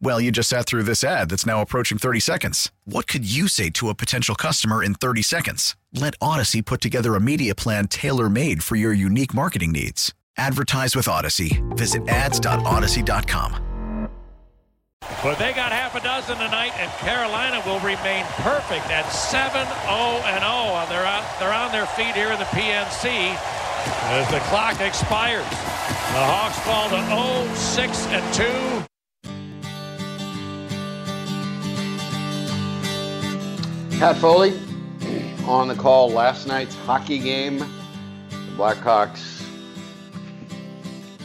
Well, you just sat through this ad that's now approaching 30 seconds. What could you say to a potential customer in 30 seconds? Let Audacy put together a media plan tailor made for your unique marketing needs. Advertise with Audacy. Visit ads.audacy.com. But they got half a dozen tonight, and Carolina will remain perfect at 7 0 and 0. They're, out, they're on their feet here in the PNC as the clock expires. The Hawks fall to 0 6 and 2. Pat Foley on the call last night's hockey game. The Blackhawks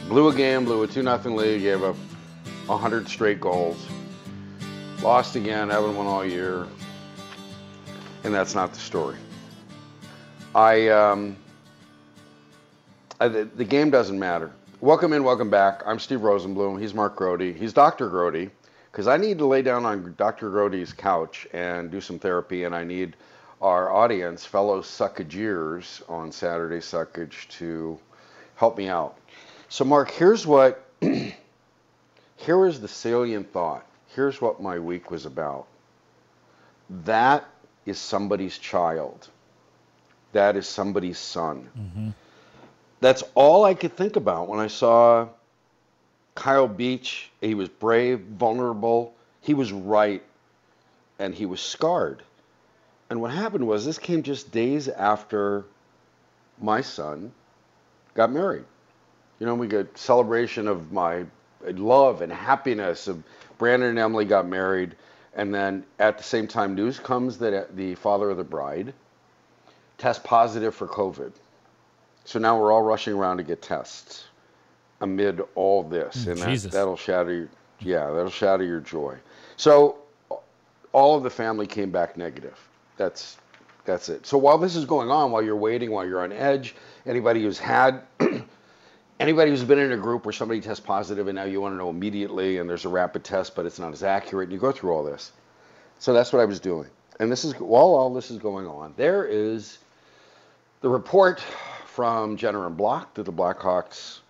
blew a game, blew a 2 0 lead, gave up 100 straight goals. Lost again, haven't won all year. And that's not the story. I, um, I the, the game doesn't matter. Welcome in, welcome back. I'm Steve Rosenblum. He's Mark Grody. He's Dr. Grote because I need to lay down on Dr. Grody's couch and do some therapy, and I need our audience, fellow suckageers on Saturday Suckage, to help me out. So, Mark, here's what, here is the salient thought. Here's what my week was about. That is somebody's child. That is somebody's son. Mm-hmm. That's all I could think about when I saw Kyle Beach, he was brave, vulnerable. He was right, and he was scarred. And what happened was this came just days after my son got married. You know, we got celebration of my love and happiness of Brandon and Emily got married, and then at the same time, news comes that uh, the father of the bride test positive for COVID. So now we're all rushing around to get tests amid all this, mm, and that, that'll shatter. Yeah, that'll shatter your joy. So all of the family came back negative. That's that's it. So while this is going on, while you're waiting, while you're on edge, anybody who's had anybody who's been in a group where somebody tests positive and now you want to know immediately and there's a rapid test but it's not as accurate and you go through all this. So that's what I was doing. And this is while all this is going on, there is the report from Jenner and Block that the Blackhawks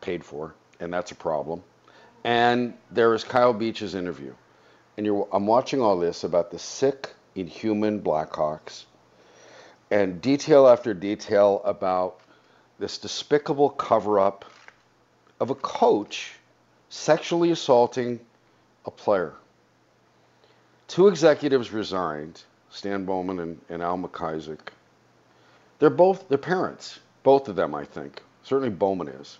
paid for, and that's a problem. And there is Kyle Beach's interview. And I'm watching all this about the sick, inhuman Blackhawks and detail after detail about this despicable cover up of a coach sexually assaulting a player. Two executives resigned, Stan Bowman and, and Al MacIsaac. They're both, they're parents, both of them, I think. Certainly Bowman is.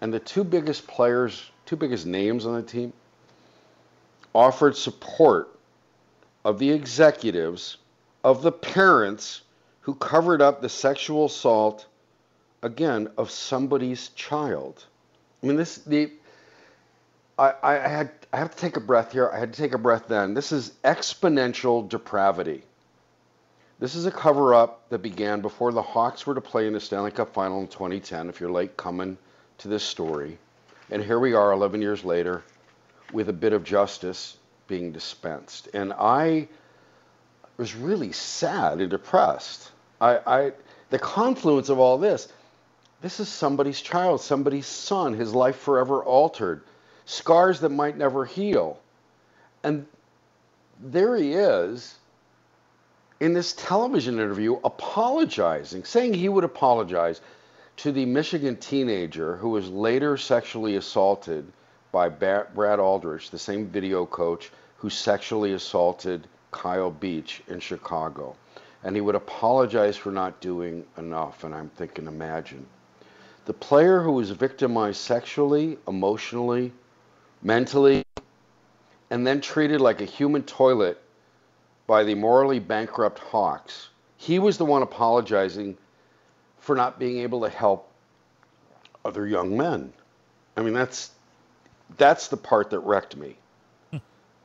And the two biggest players, two biggest names on the team, offered support of the executives, of the parents who covered up the sexual assault, again, of somebody's child. I mean, this, the, I, I had, I have to take a breath here. I had to take a breath then. This is exponential depravity. This is a cover up that began before the Hawks were to play in the Stanley Cup final in 2010. If you're late coming, to this story. And here we are 11 years later with a bit of justice being dispensed. And I was really sad and depressed. I, I, the confluence of all this, this is somebody's child, somebody's son, his life forever altered, scars that might never heal. And there he is in this television interview apologizing, saying he would apologize to the Michigan teenager who was later sexually assaulted by Brad Aldrich, the same video coach who sexually assaulted Kyle Beach in Chicago. and he would apologize for not doing enough. And I'm thinking, imagine. The player who was victimized sexually, emotionally, mentally, and then treated like a human toilet by the morally bankrupt Hawks, he was the one apologizing for not being able to help other young men. I mean, that's that's the part that wrecked me. Hmm.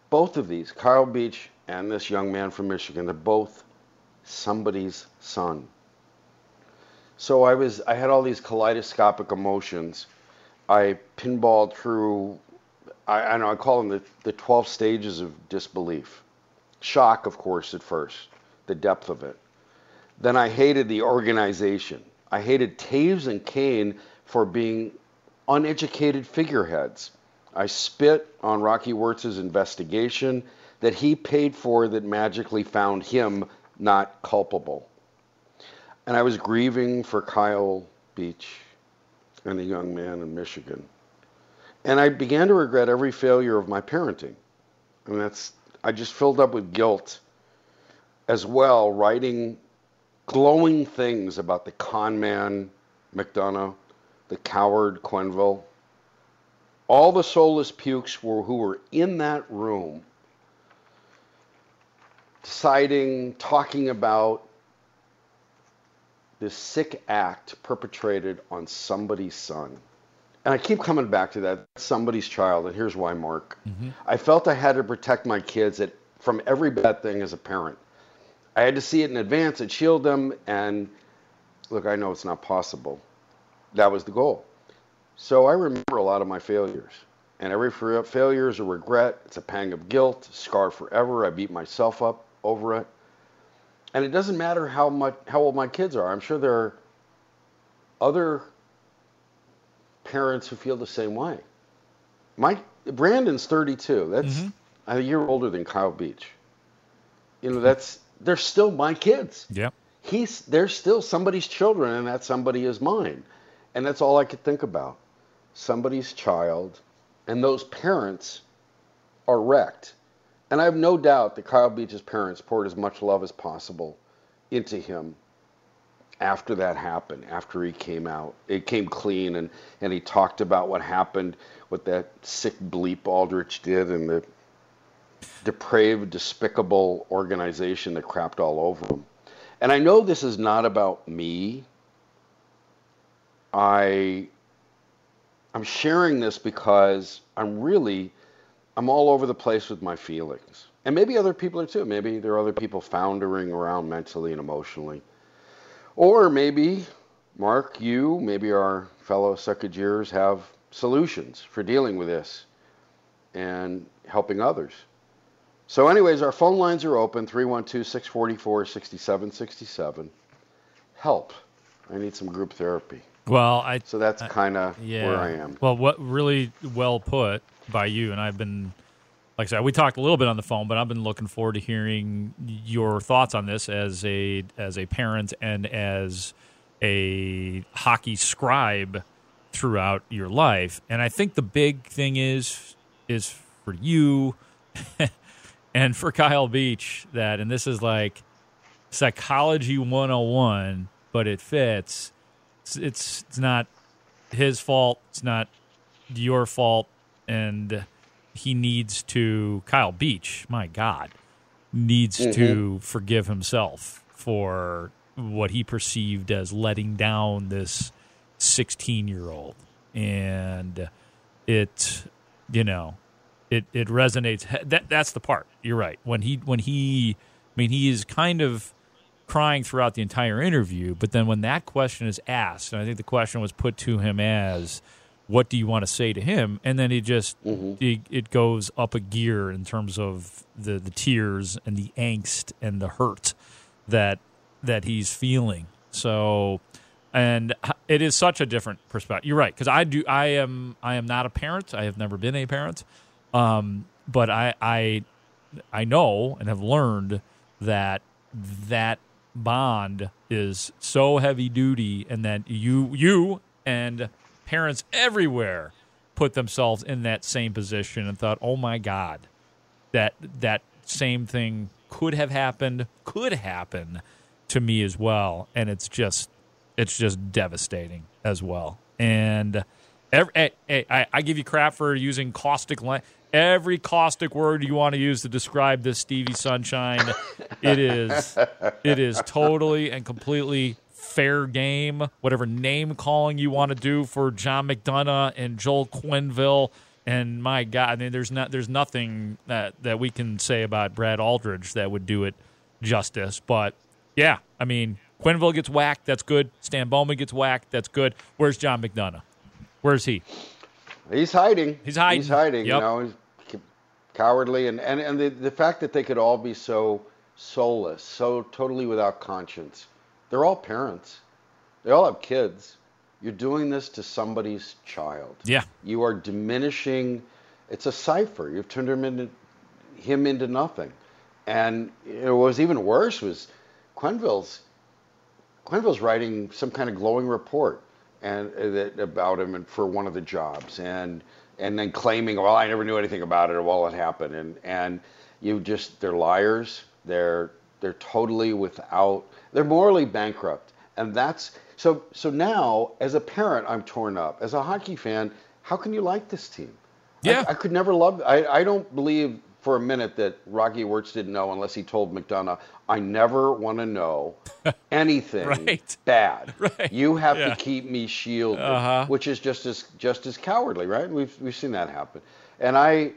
both of these, Kyle Beach and this young man from Michigan, they're both somebody's son. So I was I had all these kaleidoscopic emotions. I pinballed through I, I know I call them the, the 12 stages of disbelief. Shock, of course, at first, the depth of it. Then I hated the organization. I hated Toews and Kane for being uneducated figureheads. I spit on Rocky Wirtz's investigation that he paid for that magically found him not culpable. And I was grieving for Kyle Beach and a young man in Michigan. And I began to regret every failure of my parenting. And that's I just filled up with guilt as well, writing glowing things about the con man McDonough, the coward Quenneville. all the soulless pukes were, who were in that room deciding, talking about this sick act perpetrated on somebody's son. And I keep coming back to that somebody's child, and here's why, Mark. Mm-hmm. I felt I had to protect my kids at, from every bad thing as a parent. I had to see it in advance It shield them. And look, I know it's not possible. That was the goal. So I remember a lot of my failures. And every failure is a regret. It's a pang of guilt, scar forever. I beat myself up over it. And it doesn't matter how much how old my kids are. I'm sure there are other parents who feel the same way. My Brandon's 32. That's mm-hmm. a year older than Kyle Beach. You know, that's they're still my kids. Yeah. He's they're still somebody's children, and that somebody is mine. And that's all I could think about. Somebody's child, and those parents are wrecked. And I have no doubt that Kyle Beach's parents poured as much love as possible into him after that happened, after he came out. It came clean, and, and he talked about what happened, what that sick bleep Aldrich did, and the depraved, despicable organization that crapped all over them. And I know this is not about me I I'm sharing this because I'm really I'm all over the place with my feelings. And maybe other people are too. Maybe there are other people foundering around mentally and emotionally. Or maybe Mark, you, maybe our fellow Suckageers have solutions for dealing with this and helping others. So, anyways, our phone lines are open 312 644 6767. Help. I need some group therapy. Well, I so that's kind of yeah. where I am. Well, what really well put by you, and I've been, like I said, we talked a little bit on the phone, but I've been looking forward to hearing your thoughts on this as a as a parent and as a hockey scribe throughout your life. And I think the big thing is is for you and for Kyle Beach that, and this is like psychology 101, but it fits it's, it's it's not his fault. It's not your fault, and he needs to. Kyle Beach, my God, needs mm-hmm. to forgive himself for what he perceived as letting down this 16 year old, and it, you know, it it resonates. That that's the part. You're right. When he when he, I mean, he is kind of crying throughout the entire interview. But then when that question is asked, and I think the question was put to him as, "What do you want to say to him?" and then he just mm-hmm. it, it, goes up a gear in terms of the the tears and the angst and the hurt that that he's feeling. So. And it is such a different perspective. You're right, because I do. I am. I am not a parent. I have never been a parent. Um, but I, I, I know and have learned that that bond is so heavy duty and that you you and parents everywhere put themselves in that same position and thought, "Oh my god, that that same thing could have happened, could happen." to me as well, and it's just it's just devastating as well. And every, hey, hey, I, I give you crap for using caustic language every caustic word you want to use to describe this Stevie Sunshine. it is it is totally and completely fair game. Whatever name calling you want to do for John McDonough and Joel Quenneville, And my God, I mean, there's not there's nothing that that we can say about Brad Aldrich that would do it justice. But yeah, I mean, Quenneville gets whacked. That's good. Stan Bowman gets whacked. That's good. Where's John McDonough? Where's he? He's hiding. He's hiding. He's hiding. Yep. You know, he's cowardly, and and and the the fact that they could all be so soulless, so totally without conscience. They're all parents. They all have kids. You're doing this to somebody's child. Yeah. You are diminishing. It's a cipher. You've turned him into him into nothing. And you know, what was even worse was Quenneville's Quenneville's writing some kind of glowing report and uh, that, about him and for one of the jobs and and then claiming, well, I never knew anything about it or well, it happened. And and you just they're liars. They're they're totally without. They're morally bankrupt. And that's so so now as a parent, I'm torn up. As a hockey fan, how can you like this team? Yeah. I, I could never love. I I don't believe for a minute that Rocky Wirtz didn't know unless he told McDonough, I never want to know anything Right. bad. Right. You have Yeah. to keep me shielded, Uh-huh. which is just as just as cowardly, right? We've we've seen that happen. And I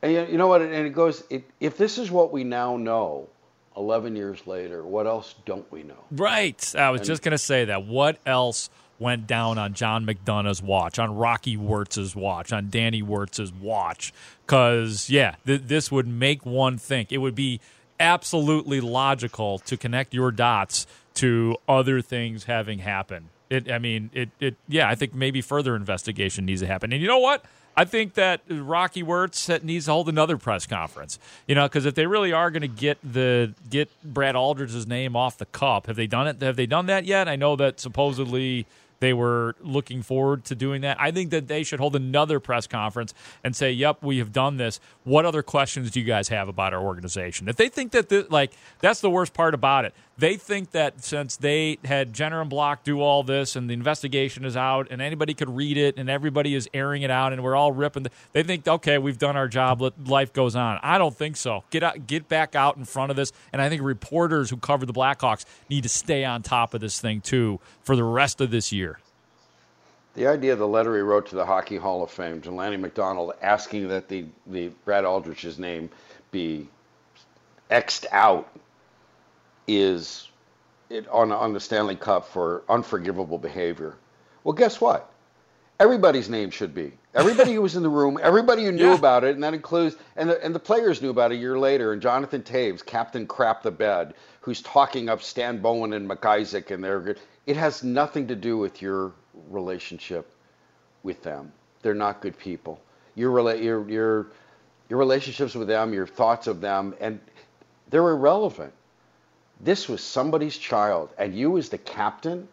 and you you know what and it goes it, if this is what we now know 11 years later, what else don't we know? Right. I was just going to say that. What else went down on John McDonough's watch, on Rocky Wirtz's watch, on Danny Wirtz's watch? Because, yeah, th- this would make one think. It would be absolutely logical to connect your dots to other things having happened. It, I mean, it, it, yeah, I think maybe further investigation needs to happen. And you know what? I think that Rocky Wirtz needs to hold another press conference. You know, because if they really are going to get the get Brad Aldrich's name off the cup, have they done it? Have they done that yet? I know that supposedly they were looking forward to doing that. I think that they should hold another press conference and say, "Yep, we have done this. What other questions do you guys have about our organization?" If they think that, like, that's the worst part about it. They think that since they had Jenner and Block do all this, and the investigation is out, and anybody could read it, and everybody is airing it out, and we're all ripping. The, they think, okay, we've done our job. Life goes on. I don't think so. Get out, get back out in front of this, and I think reporters who cover the Blackhawks need to stay on top of this thing too for the rest of this year. The idea of the letter he wrote to the Hockey Hall of Fame, to Lanny McDonald, asking that the, the Brad Aldrich's name be X'd out is it on, on the Stanley Cup for unforgivable behavior. Well, guess what? Everybody's name should be. Everybody who was in the room, everybody who knew Yeah. about it, and that includes, and the, and the players knew about it a year later, and Jonathan Toews, Captain Crap the Bed, who's talking up Stan Bowman and MacIsaac, and they're good. It has nothing to do with your relationship with them. They're not good people. Your, rela- your, your, your relationships with them, your thoughts of them, and they're irrelevant. This was somebody's child, and you as the captain,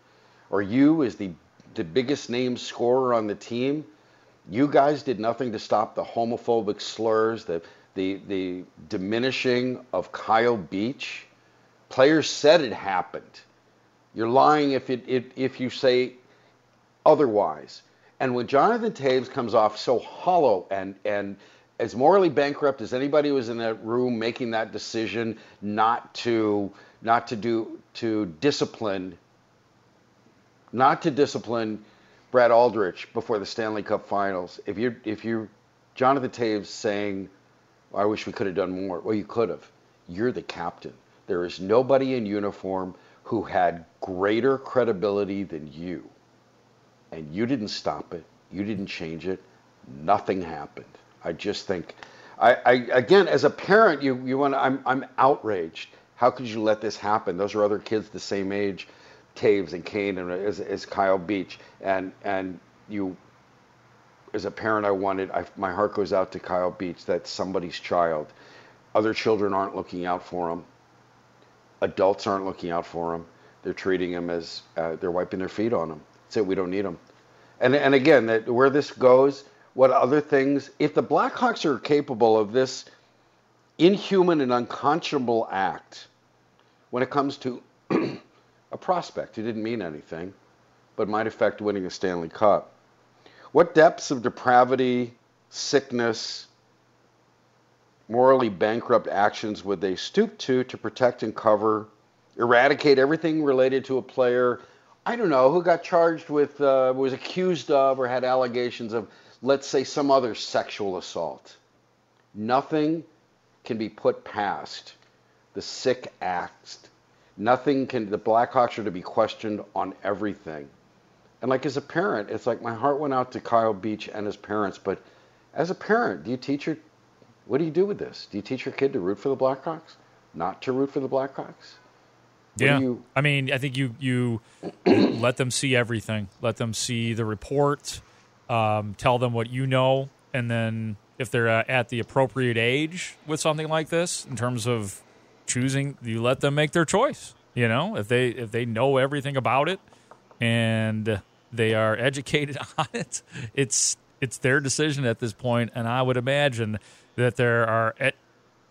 or you as the the biggest name scorer on the team, you guys did nothing to stop the homophobic slurs, the the the diminishing of Kyle Beach. Players said it happened. You're lying if it if, if you say otherwise. And when Jonathan Toews comes off so hollow and and as morally bankrupt as anybody who was in that room making that decision not to not to do to discipline not to discipline Brad Aldrich before the Stanley Cup Finals. If you if you Jonathan Toews saying, "I wish we could have done more," well, you could have. You're the captain. There is nobody in uniform who had greater credibility than you, and you didn't stop it. You didn't change it. Nothing happened. I just think, I, I again, as a parent, you you want. I'm I'm outraged. How could you let this happen? Those are other kids the same age. Toews and Kane and as, as Kyle Beach and and you as a parent I wanted I, my heart goes out to Kyle Beach that's somebody's child other children aren't looking out for him adults aren't looking out for him they're treating him as uh, they're wiping their feet on him say we don't need him and and again that where this goes what other things if the Blackhawks are capable of this inhuman and unconscionable act when it comes to a prospect who didn't mean anything, but might affect winning a Stanley Cup. What depths of depravity, sickness, morally bankrupt actions would they stoop to to protect and cover, eradicate everything related to a player? I don't know who got charged with, uh, was accused of, or had allegations of, let's say, some other sexual assault. Nothing can be put past the sick acts. Nothing can, the Blackhawks are to be questioned on everything. And like as a parent, it's like my heart went out to Kyle Beach and his parents. But as a parent, do you teach your, what do you do with this? Do you teach your kid to root for the Blackhawks? Not to root for the Blackhawks? Yeah. You, I mean, I think you, you let them see everything. Let them see the report. Um, tell them what you know. And then if they're uh, at the appropriate age with something like this, in terms of choosing, you let them make their choice. You know, if they if they know everything about it and they are educated on it, it's it's their decision at this point, and I would imagine that there are.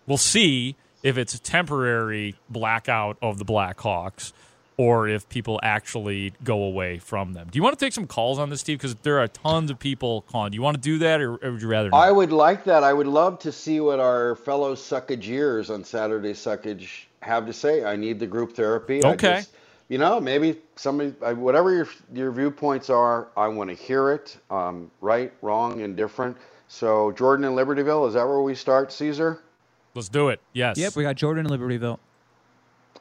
We'll see if it's a temporary blackout of the Blackhawks or if people actually go away from them. Do you want to take some calls on this, Steve? Because there are tons of people calling. Do you want to do that, or, or would you rather? Not? I would like that. I would love to see what our fellow suckageers on Saturday Suckage have to say. I need the group therapy. Okay. Just, you know, maybe somebody, whatever your your viewpoints are, I want to hear it. Um, right, wrong, indifferent. So Jordan and Libertyville, is that where we start, Caesar? Let's do it. Yes. Yep, we got Jordan and Libertyville.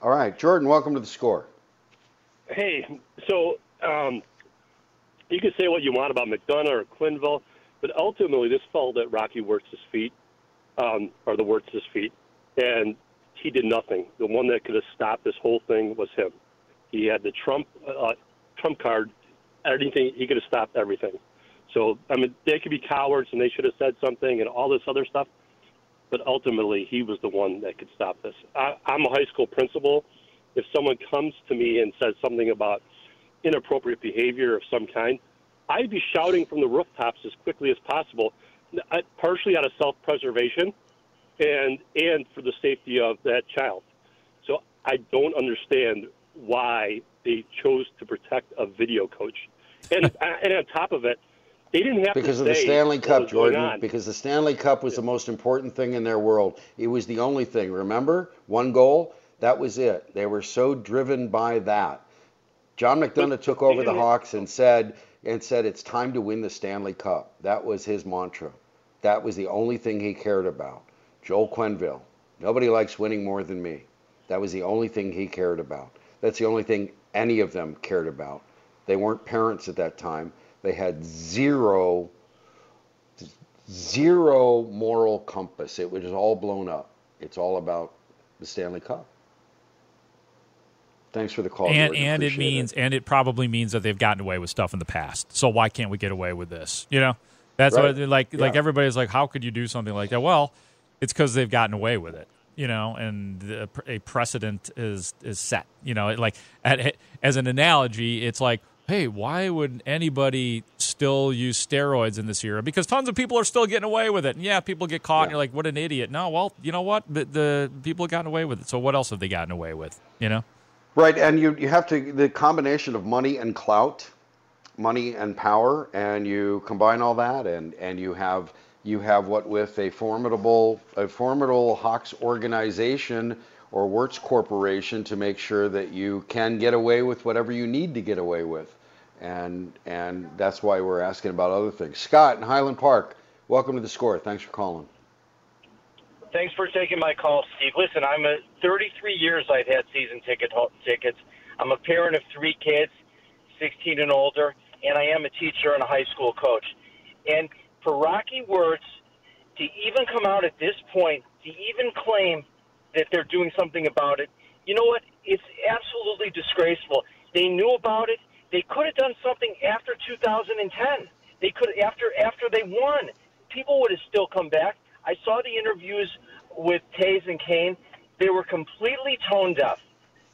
All right, Jordan, welcome to the score. Hey, so um, you can say what you want about McDonough or Quenneville, but ultimately this fell at Rocky Wirtz's feet, um, or the Wirtz's feet, and he did nothing. The one that could have stopped this whole thing was him. He had the Trump uh, Trump card. Anything he could have stopped everything. So I mean, they could be cowards and they should have said something and all this other stuff. But ultimately, he was the one that could stop this. I, I'm a high school principal if someone comes to me and says something about inappropriate behavior of some kind, I'd be shouting from the rooftops as quickly as possible, uh, partially out of self-preservation and and for the safety of that child. So I don't understand why they chose to protect a video coach. And and on top of it, they didn't have because of the Stanley Cup, Jordan. Because the Stanley Cup was the most important thing in their world. It was the only thing. Remember, one goal. That was it. They were so driven by that. John McDonough took over the Hawks and said and said it's time to win the Stanley Cup. That was his mantra. That was the only thing he cared about. Joel Quenneville. Nobody likes winning more than me. That was the only thing he cared about. That's the only thing any of them cared about. They weren't parents at that time. They had zero zero moral compass. It was all blown up. It's all about the Stanley Cup. Thanks for the call. And Jordan. and it means it. and it probably means that they've gotten away with stuff in the past. So why can't we get away with this? You know, that's right. what like yeah. like everybody's like, how could you do something like that? Well, it's because they've gotten away with it. You know, and the, a precedent is is set. You know, like at, as an analogy, it's like hey, why would anybody still use steroids in this era? Because tons of people are still getting away with it. And yeah, people get caught, yeah. and you're like, what an idiot. No, well, you know what? The, the people have gotten away with it. So what else have they gotten away with? You know? Right, and you you have to the combination of money and clout, money and power, and you combine all that, and and you have you have what with a formidable a formidable Hawks organization or Wirtz Corporation to make sure that you can get away with whatever you need to get away with, and and that's why we're asking about other things. Scott in Highland Park, welcome to the score. Thanks for calling. Thanks for taking my call, Steve. Listen, I'm a 33 years I've had season ticket tickets. I'm a parent of three kids, 16 and older, and I am a teacher and a high school coach. And for Rocky Wirtz to even come out at this point, to even claim that they're doing something about it, you know what? It's absolutely disgraceful. They knew about it. They could have done something after 2010. They could after after they won. People would have still come back. I saw the interviews with Toews and Kane. They were completely tone deaf,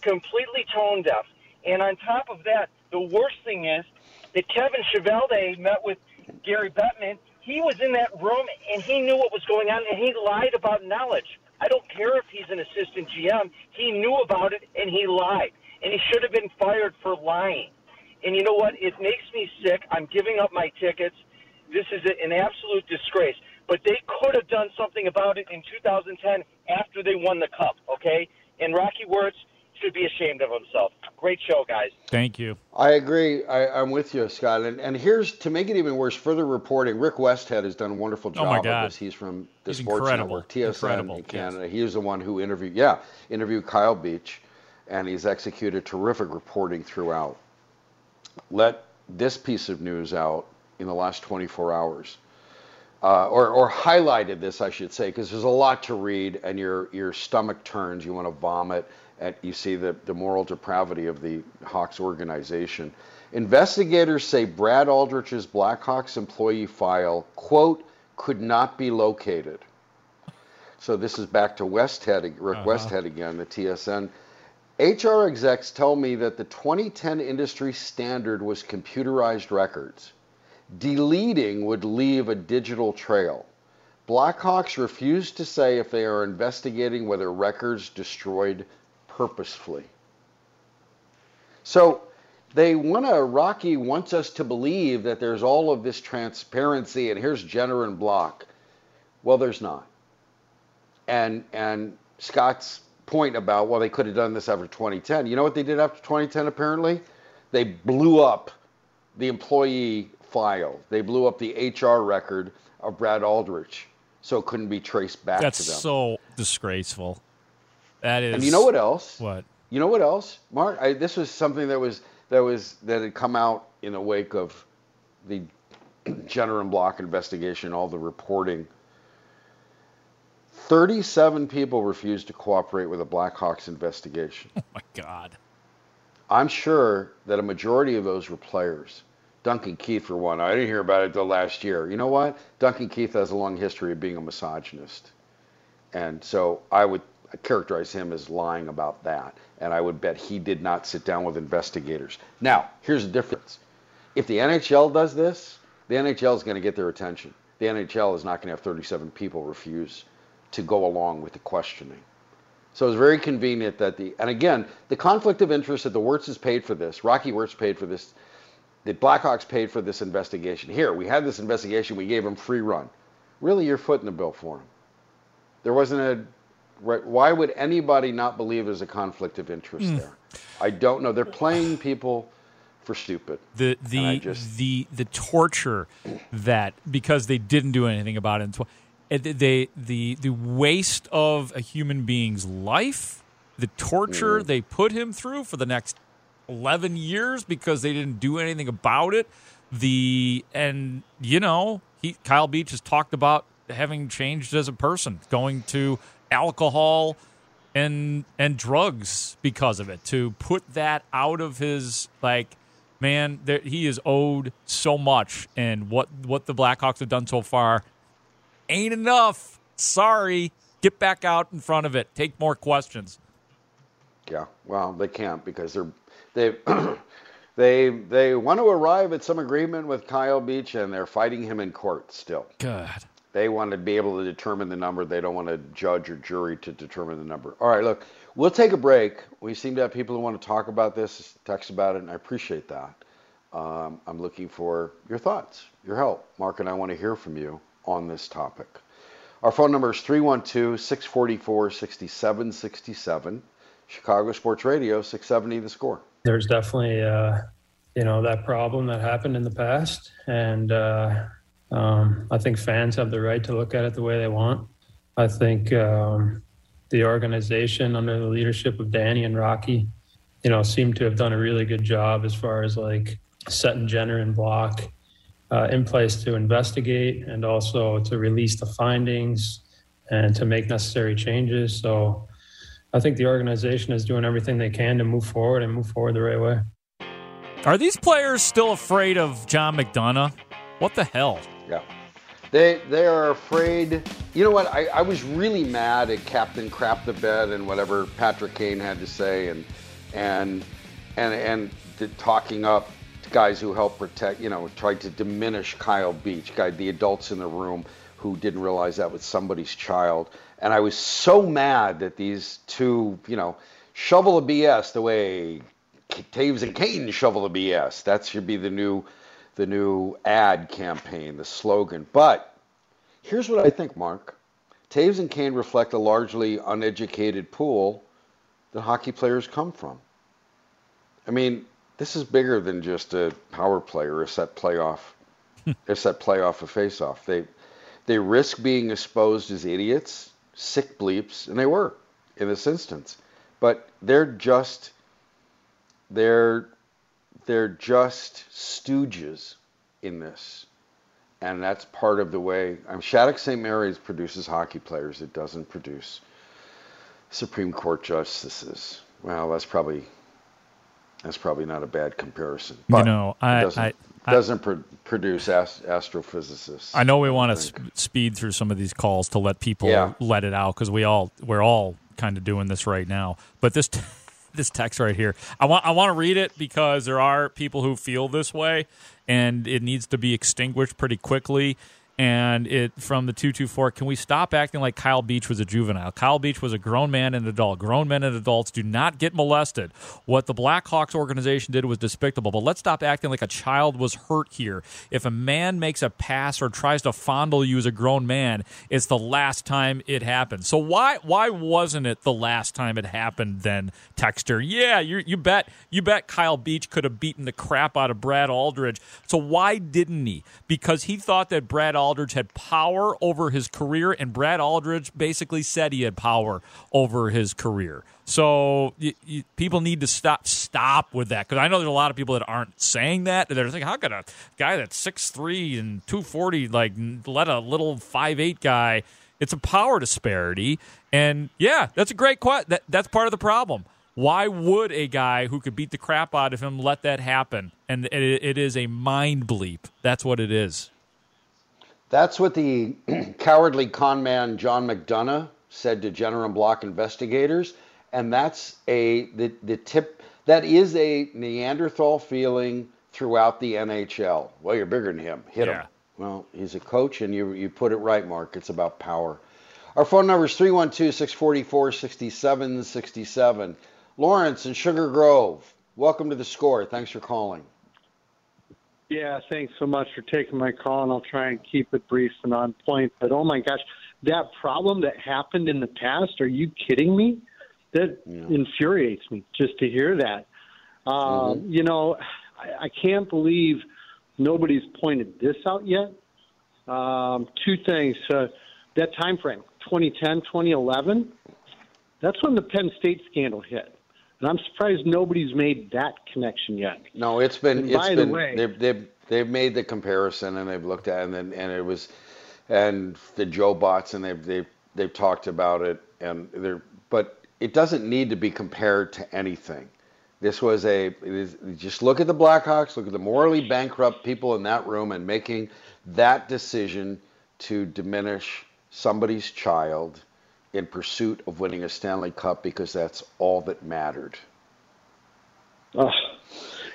completely tone deaf. And on top of that, the worst thing is that Kevin Cheveldayoff met with Gary Bettman. He was in that room and he knew what was going on and he lied about knowledge. I don't care if he's an assistant GM. He knew about it and he lied. and he should have been fired for lying. And you know what? It makes me sick. I'm giving up my tickets. This is an absolute disgrace. But they could have done something about it in 2010 after they won the cup, okay? And Rocky Wirtz should be ashamed of himself. Great show, guys. Thank you. I agree. I, am with you, Scott. And, and here's to make it even worse. Further reporting: Rick Westhead has done a wonderful job oh my God. of this. He's from the He's Sports incredible. Network, TSN incredible. in Canada. Yes. He was the one who interviewed, yeah, interviewed Kyle Beach, and he's executed terrific reporting throughout. Let this piece of news out in the last 24 hours. Uh, or, or highlighted this, I should say, because there's a lot to read, and your your stomach turns. You want to vomit, and you see the, the moral depravity of the Hawks organization. Investigators say Brad Aldrich's Blackhawks employee file, quote, could not be located. So this is back to Westhead, Rick Uh-huh. Westhead again, the TSN. HR execs tell me that the 2010 industry standard was computerized records. Deleting would leave a digital trail. Blackhawks refuse to say if they are investigating whether records destroyed purposefully. So they want to, Rocky wants us to believe that there's all of this transparency and here's Jenner and Block. Well, there's not. And, and Scott's point about, well, they could have done this after 2010. You know what they did after 2010 apparently? They blew up the employee file. They blew up the HR record of Brad Aldrich so it couldn't be traced back That's to them. so disgraceful. That is. and you know what else? What? You know what else, Mark? I, this was something that was that was that had come out in the wake of the Jenner and Block investigation, all the reporting. Thirty-seven people refused to cooperate with the Blackhawks investigation. Oh my God. I'm sure that a majority of those were players. Duncan Keith, for one. I didn't hear about it until last year. You know what? Duncan Keith has a long history of being a misogynist. And so I would characterize him as lying about that. And I would bet he did not sit down with investigators. Now, here's the difference. If the NHL does this, the NHL is going to get their attention. The NHL is not going to have 37 people refuse to go along with the questioning. So it's very convenient that the, and again, the conflict of interest that the Wirtzes paid for this, Rocky Wirtz paid for this, the Blackhawks paid for this investigation. Here, we had this investigation, we gave them free run. Really, you're footing the bill for them. There wasn't a, why would anybody not believe there's a conflict of interest Hmm. there? I don't know. They're playing people for stupid. the the just- the the torture that because they didn't do anything about it. it- They the the waste of a human being's life, the torture Mm. they put him through for the next eleven years because they didn't do anything about it. The and you know he Kyle Beach has talked about having changed as a person, going to alcohol and and drugs because of it to put that out of his like man he is owed so much. And what what the blackhawks have done so far ain't enough. Sorry. Get back out in front of it. Take more questions. Yeah, well, they can't because they're they they they want to arrive at some agreement with Kyle Beach and they're fighting him in court still. god They want to be able to determine the number. They don't want a judge or jury to determine the number. All right, look, we'll take a break. We seem to have people who want to talk about this, text about it, and I appreciate that. Um, I'm looking for your thoughts, your help. Mark and I want to hear from you on this topic. Our phone number is 312 644 6767. Chicago Sports Radio, 670 the score. there's definitely uh, you know that problem that happened in the past and uh, um, i think fans have the right to look at it the way they want i think um, the organization under the leadership of danny and rocky you know seem to have done a really good job as far as like setting jenner and block uh, in place to investigate and also to release the findings and to make necessary changes so I think the organization is doing everything they can to move forward and move forward the right way. are these players still afraid of john mcdonough what the hell Yeah. They they are afraid. You know what? I, I was really mad at Captain Crap the Bed and whatever Patrick Kane had to say and and and and the talking up guys who helped protect, you know, tried to diminish Kyle Beach, guy the adults in the room who didn't realize that was somebody's child. And I was so mad that these two, you know, shovel of BS the way Toews and Kane shovel the BS. That should be the new the new ad campaign, the slogan. But here's what I think, Mark. Toews and Kane reflect a largely uneducated pool that hockey players come from. I mean, this is bigger than just a power play or a set playoff, a set playoff, a face-off. They they risk being exposed as idiots, sick bleeps, and they were in this instance. But they're just they're they're just stooges in this. And that's part of the way I'm Shattuck St. Mary's produces hockey players. It doesn't produce Supreme Court justices. Well, that's probably that's probably not a bad comparison. But you know, I, doesn't, I, doesn't pro- produce ast- astrophysicists. I know we want to sp- speed through some of these calls to let people Yeah. let it out because we all we're all kind of doing this right now. But this this text right here, I want I want to read it because there are people who feel this way, and it needs to be extinguished pretty quickly. And it from the two two four. Can we stop acting like Kyle Beach was a juvenile? Kyle Beach was a grown man and adult. Grown men and adults do not get molested. What the Blackhawks organization did was despicable. But let's stop acting like a child was hurt here. If a man makes a pass or tries to fondle you as a grown man, it's the last time it happened. So why why wasn't it the last time it happened then, Texter? Yeah, you you bet you bet Kyle Beach could have beaten the crap out of Brad Aldrich. So why didn't he? Because he thought that Brad had power over his career, and Brad Aldrich basically said he had power over his career. So you, you, people need to stop stop with that because I know there's a lot of people that aren't saying that. They're thinking, how could a guy that's six three and two forty like let a little five eight guy? It's a power disparity, and yeah, that's a great question. That, that's part of the problem. Why would a guy who could beat the crap out of him let that happen? And it, it is a mind bleep. That's what it is. That's what the cowardly con man John McDonough said to Jenner and Block investigators, and that's a the, the tip that is a Neanderthal feeling throughout the NHL. Well, you're bigger than him. Hit Yeah. him. Well, he's a coach, and you you put it right, Mark. It's about power. Our phone number is 312 644 6767. Lawrence in Sugar Grove, welcome to the score. Thanks for calling. Yeah, thanks so much for taking my call, and I'll try and keep it brief and on point. But oh my gosh, that problem that happened in the past, are you kidding me? That infuriates me just to hear that. Um, You know, I, I can't believe nobody's pointed this out yet. Um, two things. Uh, that time frame, 2010, 2011, that's when the Penn State scandal hit. And I'm surprised nobody's made that connection yet. No, it's been And it's by the way- they've they've they've made the comparison and they've looked at it and then and it was and the Joe bots and they've they've they've talked about it and they're but it doesn't need to be compared to anything. This was a it is, just look at the Blackhawks, look at the morally bankrupt people in that room and making that decision to diminish somebody's child in pursuit of winning a Stanley Cup because that's all that mattered. Oh,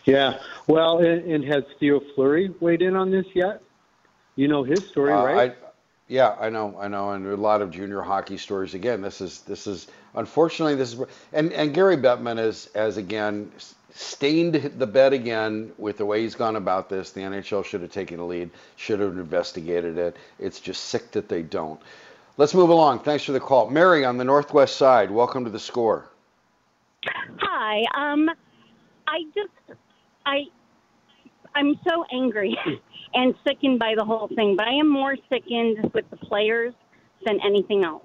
yeah. Well, and, and has Theo Fleury weighed in on this yet? You know his story, Uh, right? I, yeah, I know, I know, and a lot of junior hockey stories. Again, this is this is unfortunately this is and and Gary Bettman is as again stained the bed again with the way he's gone about this. The NHL should have taken a lead, should have investigated it. It's just sick that they don't. Let's move along. Thanks for the call, Mary on the northwest side. Welcome to the score. Hi. Um, I just, I, I'm so angry and sickened by the whole thing, but I am more sickened with the players than anything else.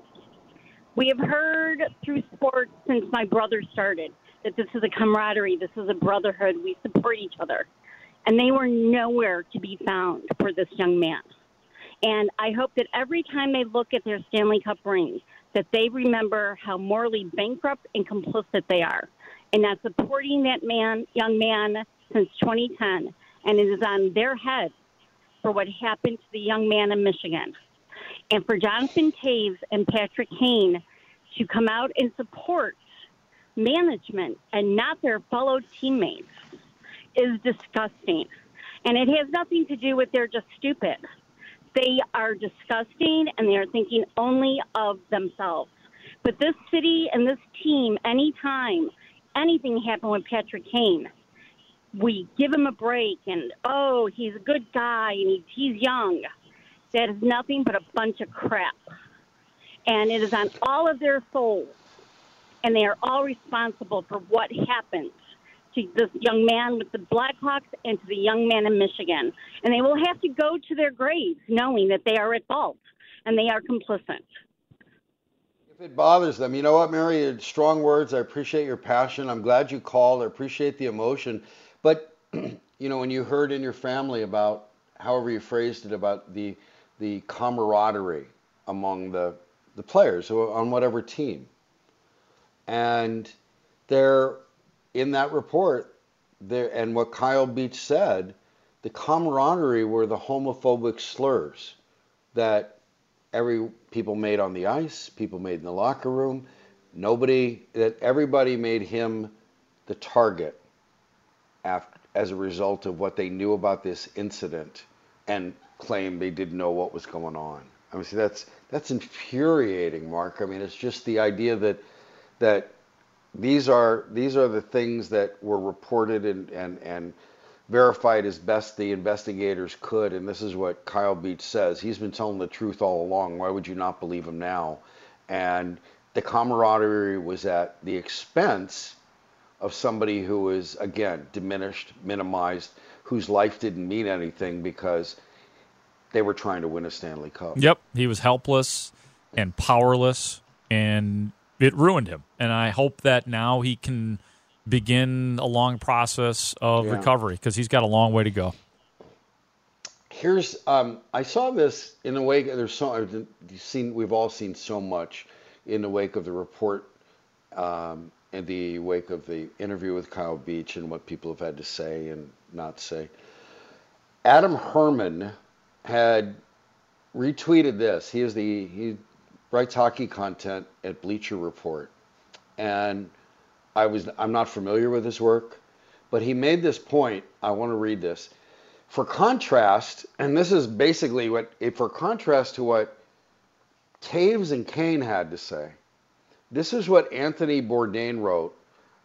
We have heard through sports since my brother started that this is a camaraderie, this is a brotherhood, we support each other. And they were nowhere to be found for this young man. And I hope that every time they look at their Stanley Cup rings, that they remember how morally bankrupt and complicit they are, and not supporting that man, young man, since 2010, and it is on their heads for what happened to the young man in Michigan, and for Jonathan Toews and Patrick Kane to come out and support management and not their fellow teammates is disgusting. And it has nothing to do with they're just stupid. They are disgusting and they are thinking only of themselves. But this city and this team, anytime anything happen with Patrick Kane, we give him a break and oh, he's a good guy and he's, he's young. That is nothing but a bunch of crap. And it is on all of their souls. And they are all responsible for what happens to this young man with the Blackhawks and to the young man in Michigan. And they will have to go to their graves knowing that they are at fault and they are complicit. If it bothers them, you know what, Mary? Strong words. I appreciate your passion. I'm glad you called. I appreciate the emotion. But, you know, when you heard in your family about, however you phrased it, about the the camaraderie among the the players on whatever team, and there, in that report, there and what Kyle Beach said, the camaraderie were the homophobic slurs that every people made on the ice, people made in the locker room. Nobody that everybody made him the target after, as a result of what they knew about this incident and claimed they didn't know what was going on. I mean, see, that's that's infuriating, Mark. I mean, it's just the idea that that these are these are the things that were reported and and and verified as best the investigators could. And this is what Kyle Beach says. He's been telling the truth all along. Why would you not believe him now? And the camaraderie was at the expense of somebody who was, again, diminished, minimized, whose life didn't mean anything because they were trying to win a Stanley Cup. Yep. He was helpless and powerless, and it ruined him. And I hope that now he can begin a long process of yeah. recovery because he's got a long way to go. Here's um, I saw this in the wake. There's so I've seen we've all seen so much in the wake of the report, um, in the wake of the interview with Kyle Beach and what people have had to say and not say. Adam Herman had retweeted this. He is the he writes hockey content at Bleacher Report, and I was I'm not familiar with his work, but he made this point. I want to read this. For contrast, and this is basically what for contrast to what Toews and Kane had to say. This is what Anthony Bourdain wrote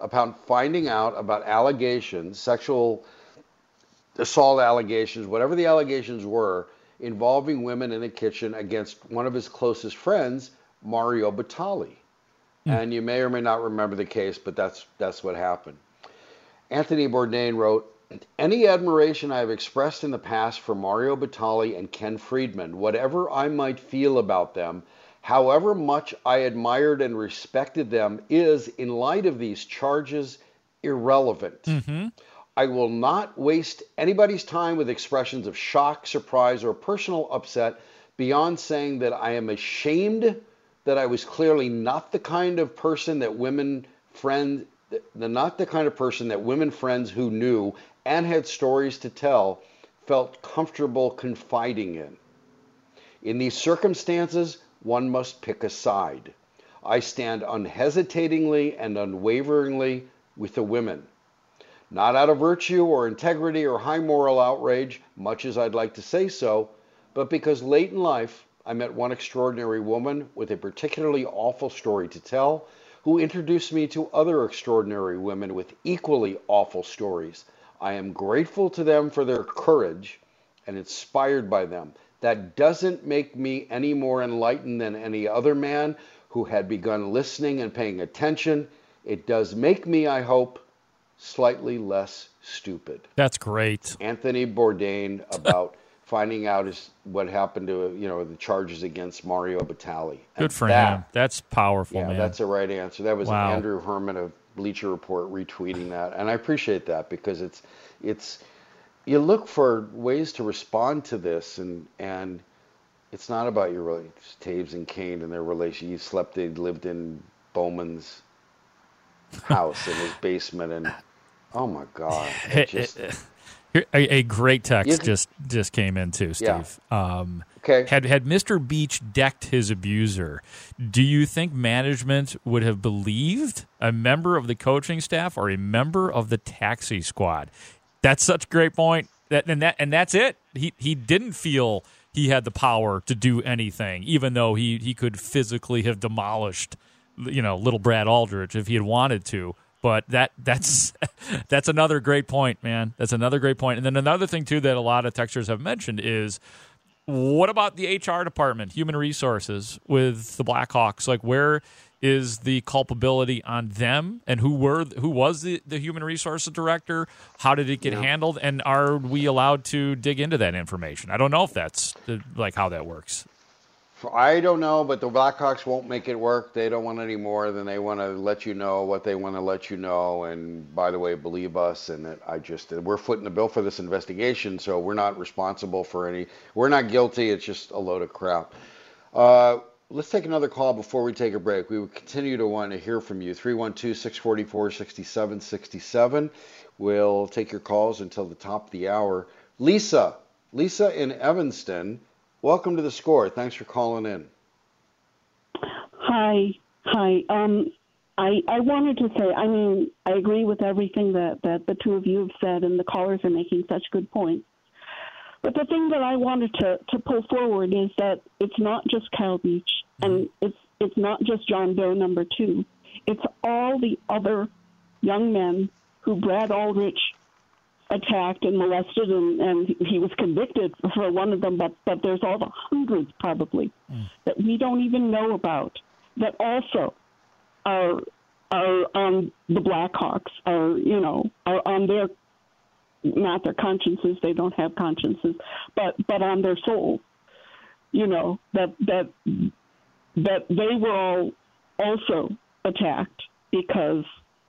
about finding out about allegations, sexual assault allegations, whatever the allegations were, involving women in the kitchen against one of his closest friends, Mario Batali. Mm. And you may or may not remember the case, but that's that's what happened. Anthony Bourdain wrote, any admiration I have expressed in the past for Mario Batali and Ken Friedman, whatever I might feel about them, however much I admired and respected them, is, in light of these charges, irrelevant. Mm-hmm. I will not waste anybody's time with expressions of shock, surprise, or personal upset beyond saying that I am ashamed that I was clearly not the kind of person that women friends, the, not the kind of person that women friends who knew and had stories to tell felt comfortable confiding in. In these circumstances, one must pick a side. I stand unhesitatingly and unwaveringly with the women. Not out of virtue or integrity or high moral outrage, much as I'd like to say so, but because late in life I met one extraordinary woman with a particularly awful story to tell who introduced me to other extraordinary women with equally awful stories. I am grateful to them for their courage and inspired by them. That doesn't make me any more enlightened than any other man who had begun listening and paying attention. It does make me, I hope, slightly less stupid. That's great. Anthony Bourdain about finding out is what happened to you know the charges against Mario Batali. Good for that, him. That's powerful, yeah, man. That's the right answer. That was wow. Andrew Herman of Bleacher Report retweeting that, and I appreciate that because it's it's you look for ways to respond to this, and and it's not about your Toews and Kane and their relation. You slept, they lived in Bowman's house in his basement, and oh my god, just a, a, great text just just came in too, Steve. Yeah. Um, okay. Had had Mr. Beach decked his abuser, do you think management would have believed a member of the coaching staff or a member of the taxi squad? That's such a great point. That and that and that's it. He he didn't feel he had the power to do anything, even though he he could physically have demolished, you know, little Brad Aldrich if he had wanted to. But that that's that's another great point, man. That's another great point. And then another thing too that a lot of texters have mentioned is what about the HR department, human resources with the Blackhawks? Like where is the culpability on them and who were who was the, the human resources director how did it get yeah. handled and are we allowed to dig into that information i don't know if that's like how that works I don't know, but the Blackhawks won't make it work. They don't want any more than they want to let you know what they want to let you know. And by the way, believe us. And that I just we're footing the bill for this investigation, so we're not responsible for any. We're not guilty. It's just a load of crap. Uh, let's take another call before we take a break. We would continue to want to hear from you. 312 644 6767. We'll take your calls until the top of the hour. Lisa, Lisa in Evanston Welcome to the score. Thanks for calling in. Hi. Hi. Um, I, I wanted to say, I mean, I agree with everything that, that the two of you have said, and the callers are making such good points. But the thing that I wanted to, to pull forward is that it's not just Kyle Beach, and it's it's not just John Doe number two. It's all the other young men who Brad Aldrich attacked and molested, and, and he was convicted for one of them. But but there's all the hundreds probably mm. that we don't even know about that also are are on the Blackhawks, are you know are on their not their consciences. They don't have consciences, but but on their souls. You know that that that they were all also attacked because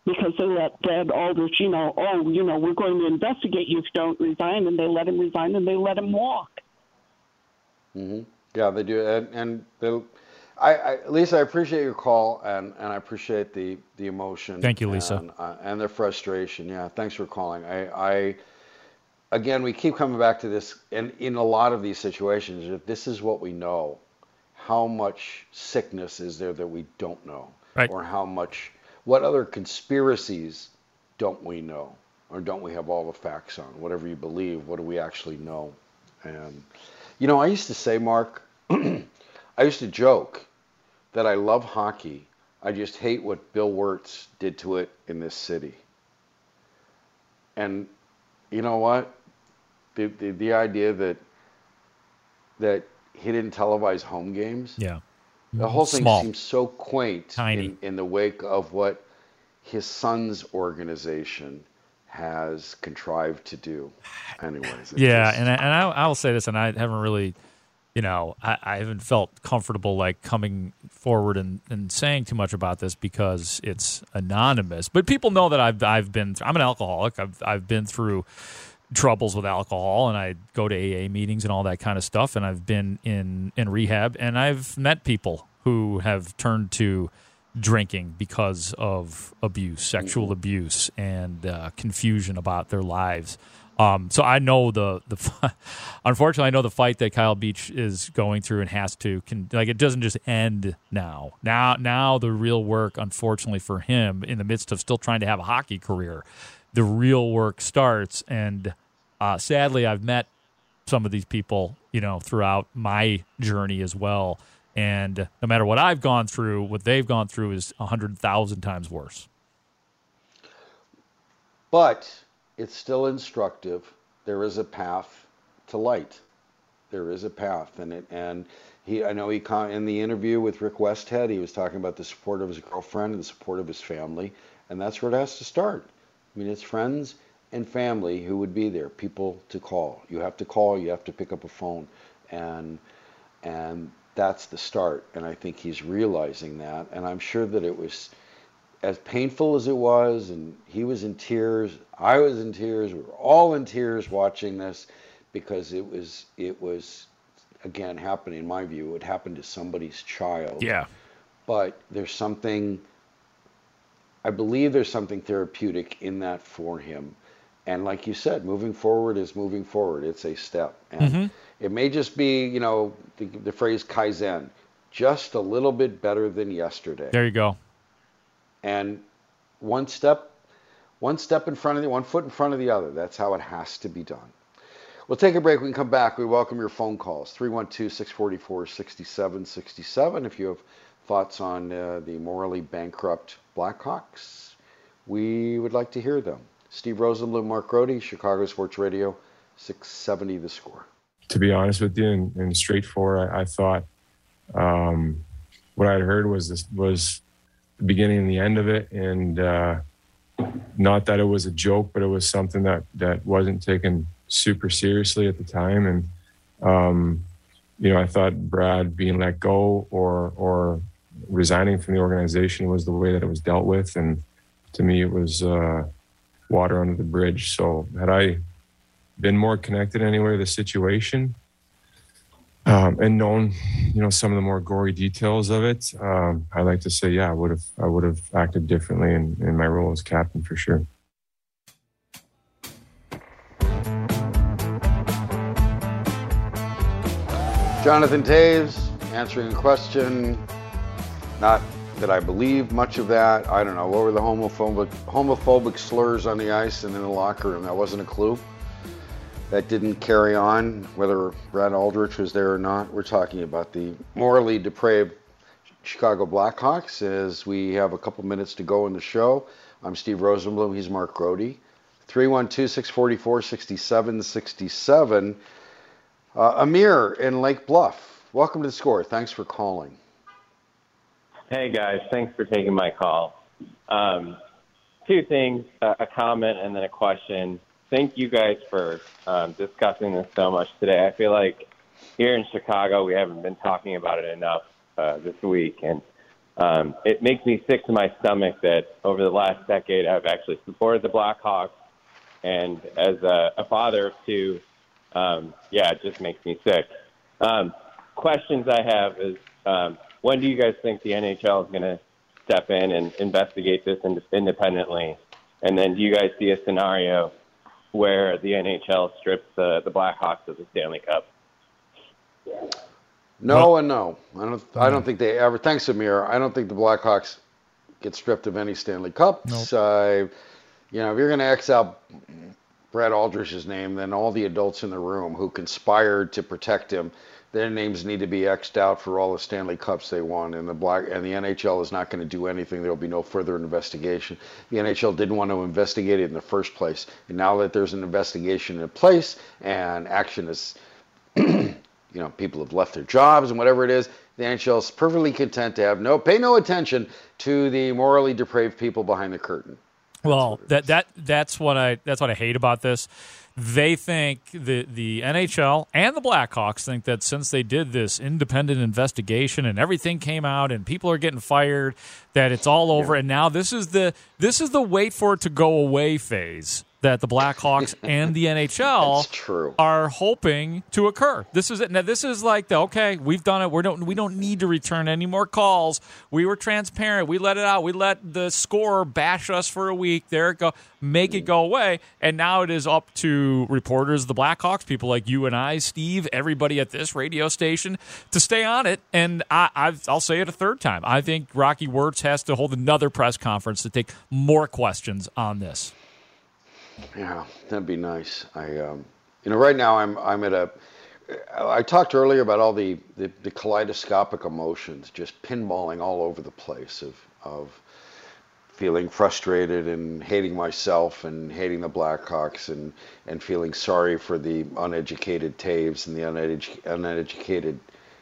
because they let Brad Aldrich, you know, oh, you know, we're going to investigate you if you don't resign, and they let him resign and they let him walk. Mm-hmm. Yeah, they do, and and they, I, I, Lisa, I appreciate your call, and and I appreciate the the emotion. Thank you, Lisa, and, uh, and the frustration. Yeah, thanks for calling. I, I again, we keep coming back to this, and in a lot of these situations, if this is what we know, how much sickness is there that we don't know, right. or how much what other conspiracies don't we know? Or don't we have all the facts on? Whatever you believe, what do we actually know? And, you know, I used to say, Mark, I used to joke that I love hockey. I just hate what Bill Wirtz did to it in this city. And you know what? The, the, the idea that that he didn't televise home games. Yeah. The whole thing Small. seems so quaint in, in the wake of what his son's organization has contrived to do. Anyways. Yeah, and I, and I, I, will say this, and I haven't really, you know, I, I haven't felt comfortable like coming forward and, and saying too much about this because it's anonymous. But people know that I've I've been I'm an alcoholic. I've I've been through troubles with alcohol and I go to AA meetings and all that kind of stuff and I've been in in rehab and I've met people who have turned to drinking because of abuse, sexual mm-hmm. abuse and uh, confusion about their lives. Um, so I know the the unfortunately I know the fight that Kyle Beach is going through and has to can, like it doesn't just end now. Now now the real work unfortunately for him in the midst of still trying to have a hockey career the real work starts. And uh, sadly, I've met some of these people, you know, throughout my journey as well. And no matter what I've gone through, what they've gone through is a hundred thousand times worse. But it's still instructive. There is a path to light. There is a path, and it and he. I know he in the interview with Rick Westhead, he was talking about the support of his girlfriend and the support of his family, and that's where it has to start. I mean, it's friends and family who would be there, people to call. You have to call, you have to pick up a phone, and and that's the start. And I think he's realizing that. And I'm sure that it was as painful as it was, and he was in tears. I was in tears. We were all in tears watching this because it was it was again happening. In my view, it happened to somebody's child. Yeah. But there's something I believe there's something therapeutic in that for him. And like you said, moving forward is moving forward. It's a step. And mm-hmm. it may just be, you know, the, the phrase Kaizen, just a little bit better than yesterday. There you go. And one step, one step in front of the, one foot in front of the other. That's how it has to be done. We'll take a break. We can come back. We welcome your phone calls 312 644 6767. If you have thoughts on uh, the morally bankrupt Blackhawks, we would like to hear them. Steve Rosenblum, Mark Grote, Chicago Sports Radio, 670 the score. To be honest with you and, and straightforward, I, I thought um, what I'd heard was this, was the beginning and the end of it, and uh, not that it was a joke, but it was something that that wasn't taken super seriously at the time, and um, you know, I thought Brad being let go or or resigning from the organization was the way that it was dealt with, and to me, it was uh, water under the bridge. So had I been more connected anyway to the situation um, and known, you know, some of the more gory details of it, um, I like to say, yeah, I would have I would have acted differently in, in my role as captain for sure. Jonathan Toews answering a question. Not that I believe much of that. I don't know. What were the homophobic homophobic slurs on the ice and in the locker room? That wasn't a clue. That didn't carry on, whether Brad Aldrich was there or not. We're talking about the morally depraved Chicago Blackhawks as we have a couple minutes to go in the show. I'm Steve Rosenblum. He's Mark Grote. 312 644 6767. Uh, Amir in Lake Bluff, welcome to the score. Thanks for calling. Hey guys, thanks for taking my call. Um, two things, a comment and then a question. Thank you guys for um, discussing this so much today. I feel like here in Chicago we haven't been talking about it enough uh, this week, and um, it makes me sick to my stomach that over the last decade I've actually supported the Blackhawks, and as a, a father of two, um, yeah, it just makes me sick. Um, questions I have is um, when do you guys think the NHL is going to step in and investigate this independently? And then do you guys see a scenario where the NHL strips the, the Blackhawks of the Stanley Cup? No and no. I don't. I don't think they ever. Thanks, Amir. I don't think the Blackhawks get stripped of any Stanley Cups. Nope. Uh, you know, if you're going to X out Brad Aldrich's name, then all the adults in the room who conspired to protect him, their names need to be xed out for all the Stanley Cups they won. And the black and the NHL is not going to do anything. There will be no further investigation. The NHL didn't want to investigate it in the first place, and now that there's an investigation in place and action is, you know, people have left their jobs and whatever it is, the NHL is perfectly content to have no pay no attention to the morally depraved people behind the curtain. Well, that that that's what I that's what I hate about this. They think the the NHL and the Blackhawks think that since they did this independent investigation and everything came out and people are getting fired, that it's all over. Yeah. And now this is the this is the wait for it to go away phase that the Blackhawks and the NHL are hoping to occur. This is it. Now this is like the okay, we've done it. We don't we don't need to return any more calls. We were transparent. We let it out. We let the score bash us for a week. There it go. Make it mm. go away. And now it is up to reporters, the Blackhawks, people like you and I, Steve, everybody at this radio station to stay on it. And I, I'll say it a third time. I think Rocky Wirtz has to hold another press conference to take more questions on this. Yeah, that'd be nice. I, um, you know, right now I'm I'm at a. I talked earlier about all the, the, the kaleidoscopic emotions just pinballing all over the place of of feeling frustrated and hating myself and hating the Blackhawks and and feeling sorry for the uneducated Toews and the uneducated, uneducated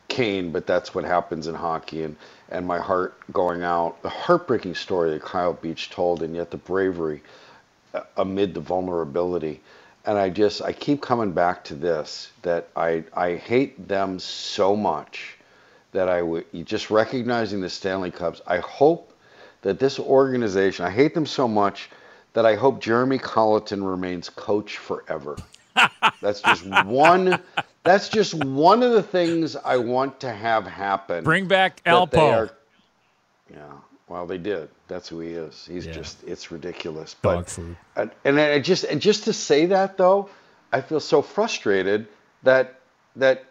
Kane, but that's what happens in hockey and and my heart going out. The heartbreaking story that Kyle Beach told, and yet the bravery amid the vulnerability. And I just I keep coming back to this that I I hate them so much that I would just recognizing the Stanley Cups. I hope that this organization I hate them so much that I hope Jeremy Colliton remains coach forever. that's just one that's just one of the things I want to have happen. Bring back Alpo. yeah. Well, they did. That's who he is. He's yeah. just it's ridiculous. Dog but, food. And, and I just and just to say that though, I feel so frustrated that that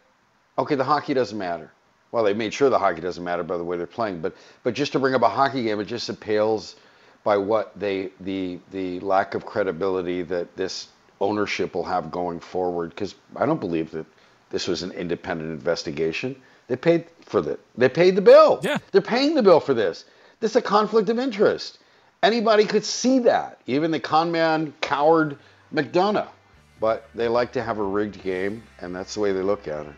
okay, the hockey doesn't matter. Well, they made sure the hockey doesn't matter by the way they're playing, but but just to bring up a hockey game, it just pales by what they the the lack of credibility that this ownership will have going forward. Because I don't believe that this was an independent investigation. They paid for that. They paid the bill. Yeah. They're paying the bill for this. This is a conflict of interest. Anybody could see that. Even the con man coward McDonough. But they like to have a rigged game, and that's the way they look at it.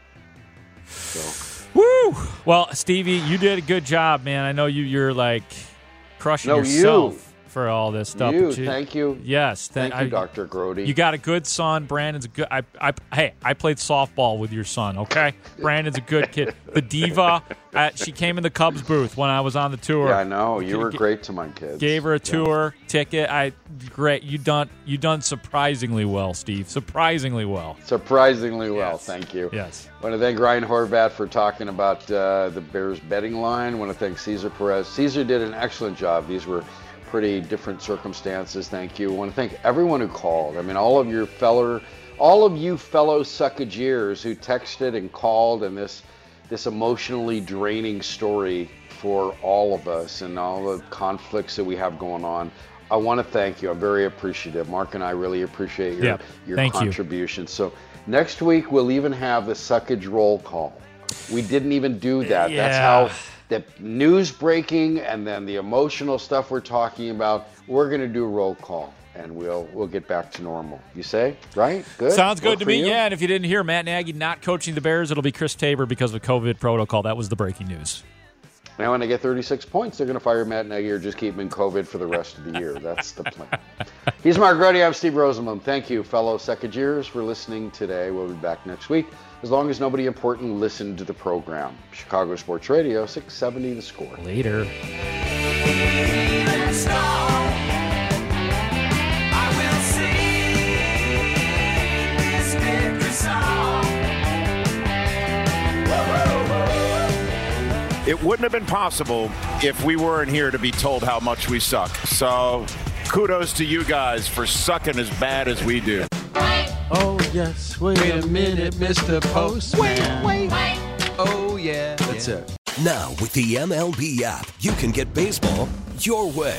So. Woo! Well, Stevie, you did a good job, man. I know you. You're like crushing No, yourself you. For all this stuff. You, but thank you. Yes, Thank I- you, Dr. Grody. You got a good son. Brandon's a good. I, I, hey, I played softball with your son. Okay, Brandon's a good kid. The diva, uh, she came in the Cubs booth when I was on the tour. Yeah, I know. You were great to my kids. Gave her a tour ticket. I great. You done. You done surprisingly well, Steve. Surprisingly well. Surprisingly well, thank you. Yes. want to thank Ryan Horvat for talking about uh, the Bears betting line. I want to thank Cesar Perez. Cesar did an excellent job. These were pretty different circumstances. Thank you. I want to thank everyone who called. I mean, all of your fellow, all of you fellow suckageers who texted and called, and this this emotionally draining story for all of us and all the conflicts that we have going on. I want to thank you. I'm very appreciative. Mark and I really appreciate your Yep. your Thank you. contribution. So next week we'll even have the suckage roll call. We didn't even do that. That's how the news breaking and then the emotional stuff we're talking about. We're going to do a roll call and we'll we'll get back to normal. You say right? Good. Sounds good Work to me. you? Yeah, and if you didn't hear, Matt Nagy not coaching the Bears, it'll be Chris Tabor because of COVID protocol. That was the breaking news. Now, when they get 36 points, they're going to fire Matt Nagy or just keep him in COVID for the rest of the year. That's the plan. He's Mark Grote. I'm Steve Rosenblum. Thank you, fellow Secondaries, for listening today. We'll be back next week as long as nobody important listened to the program. Chicago Sports Radio, 670 The Score. Later. It wouldn't have been possible if we weren't here to be told how much we suck. So kudos to you guys for sucking as bad as we do. Oh, yes. Wait, a minute, Mr. Postman. Wait, wait, Oh, yeah. That's it. Now, with the MLB app, you can get baseball your way.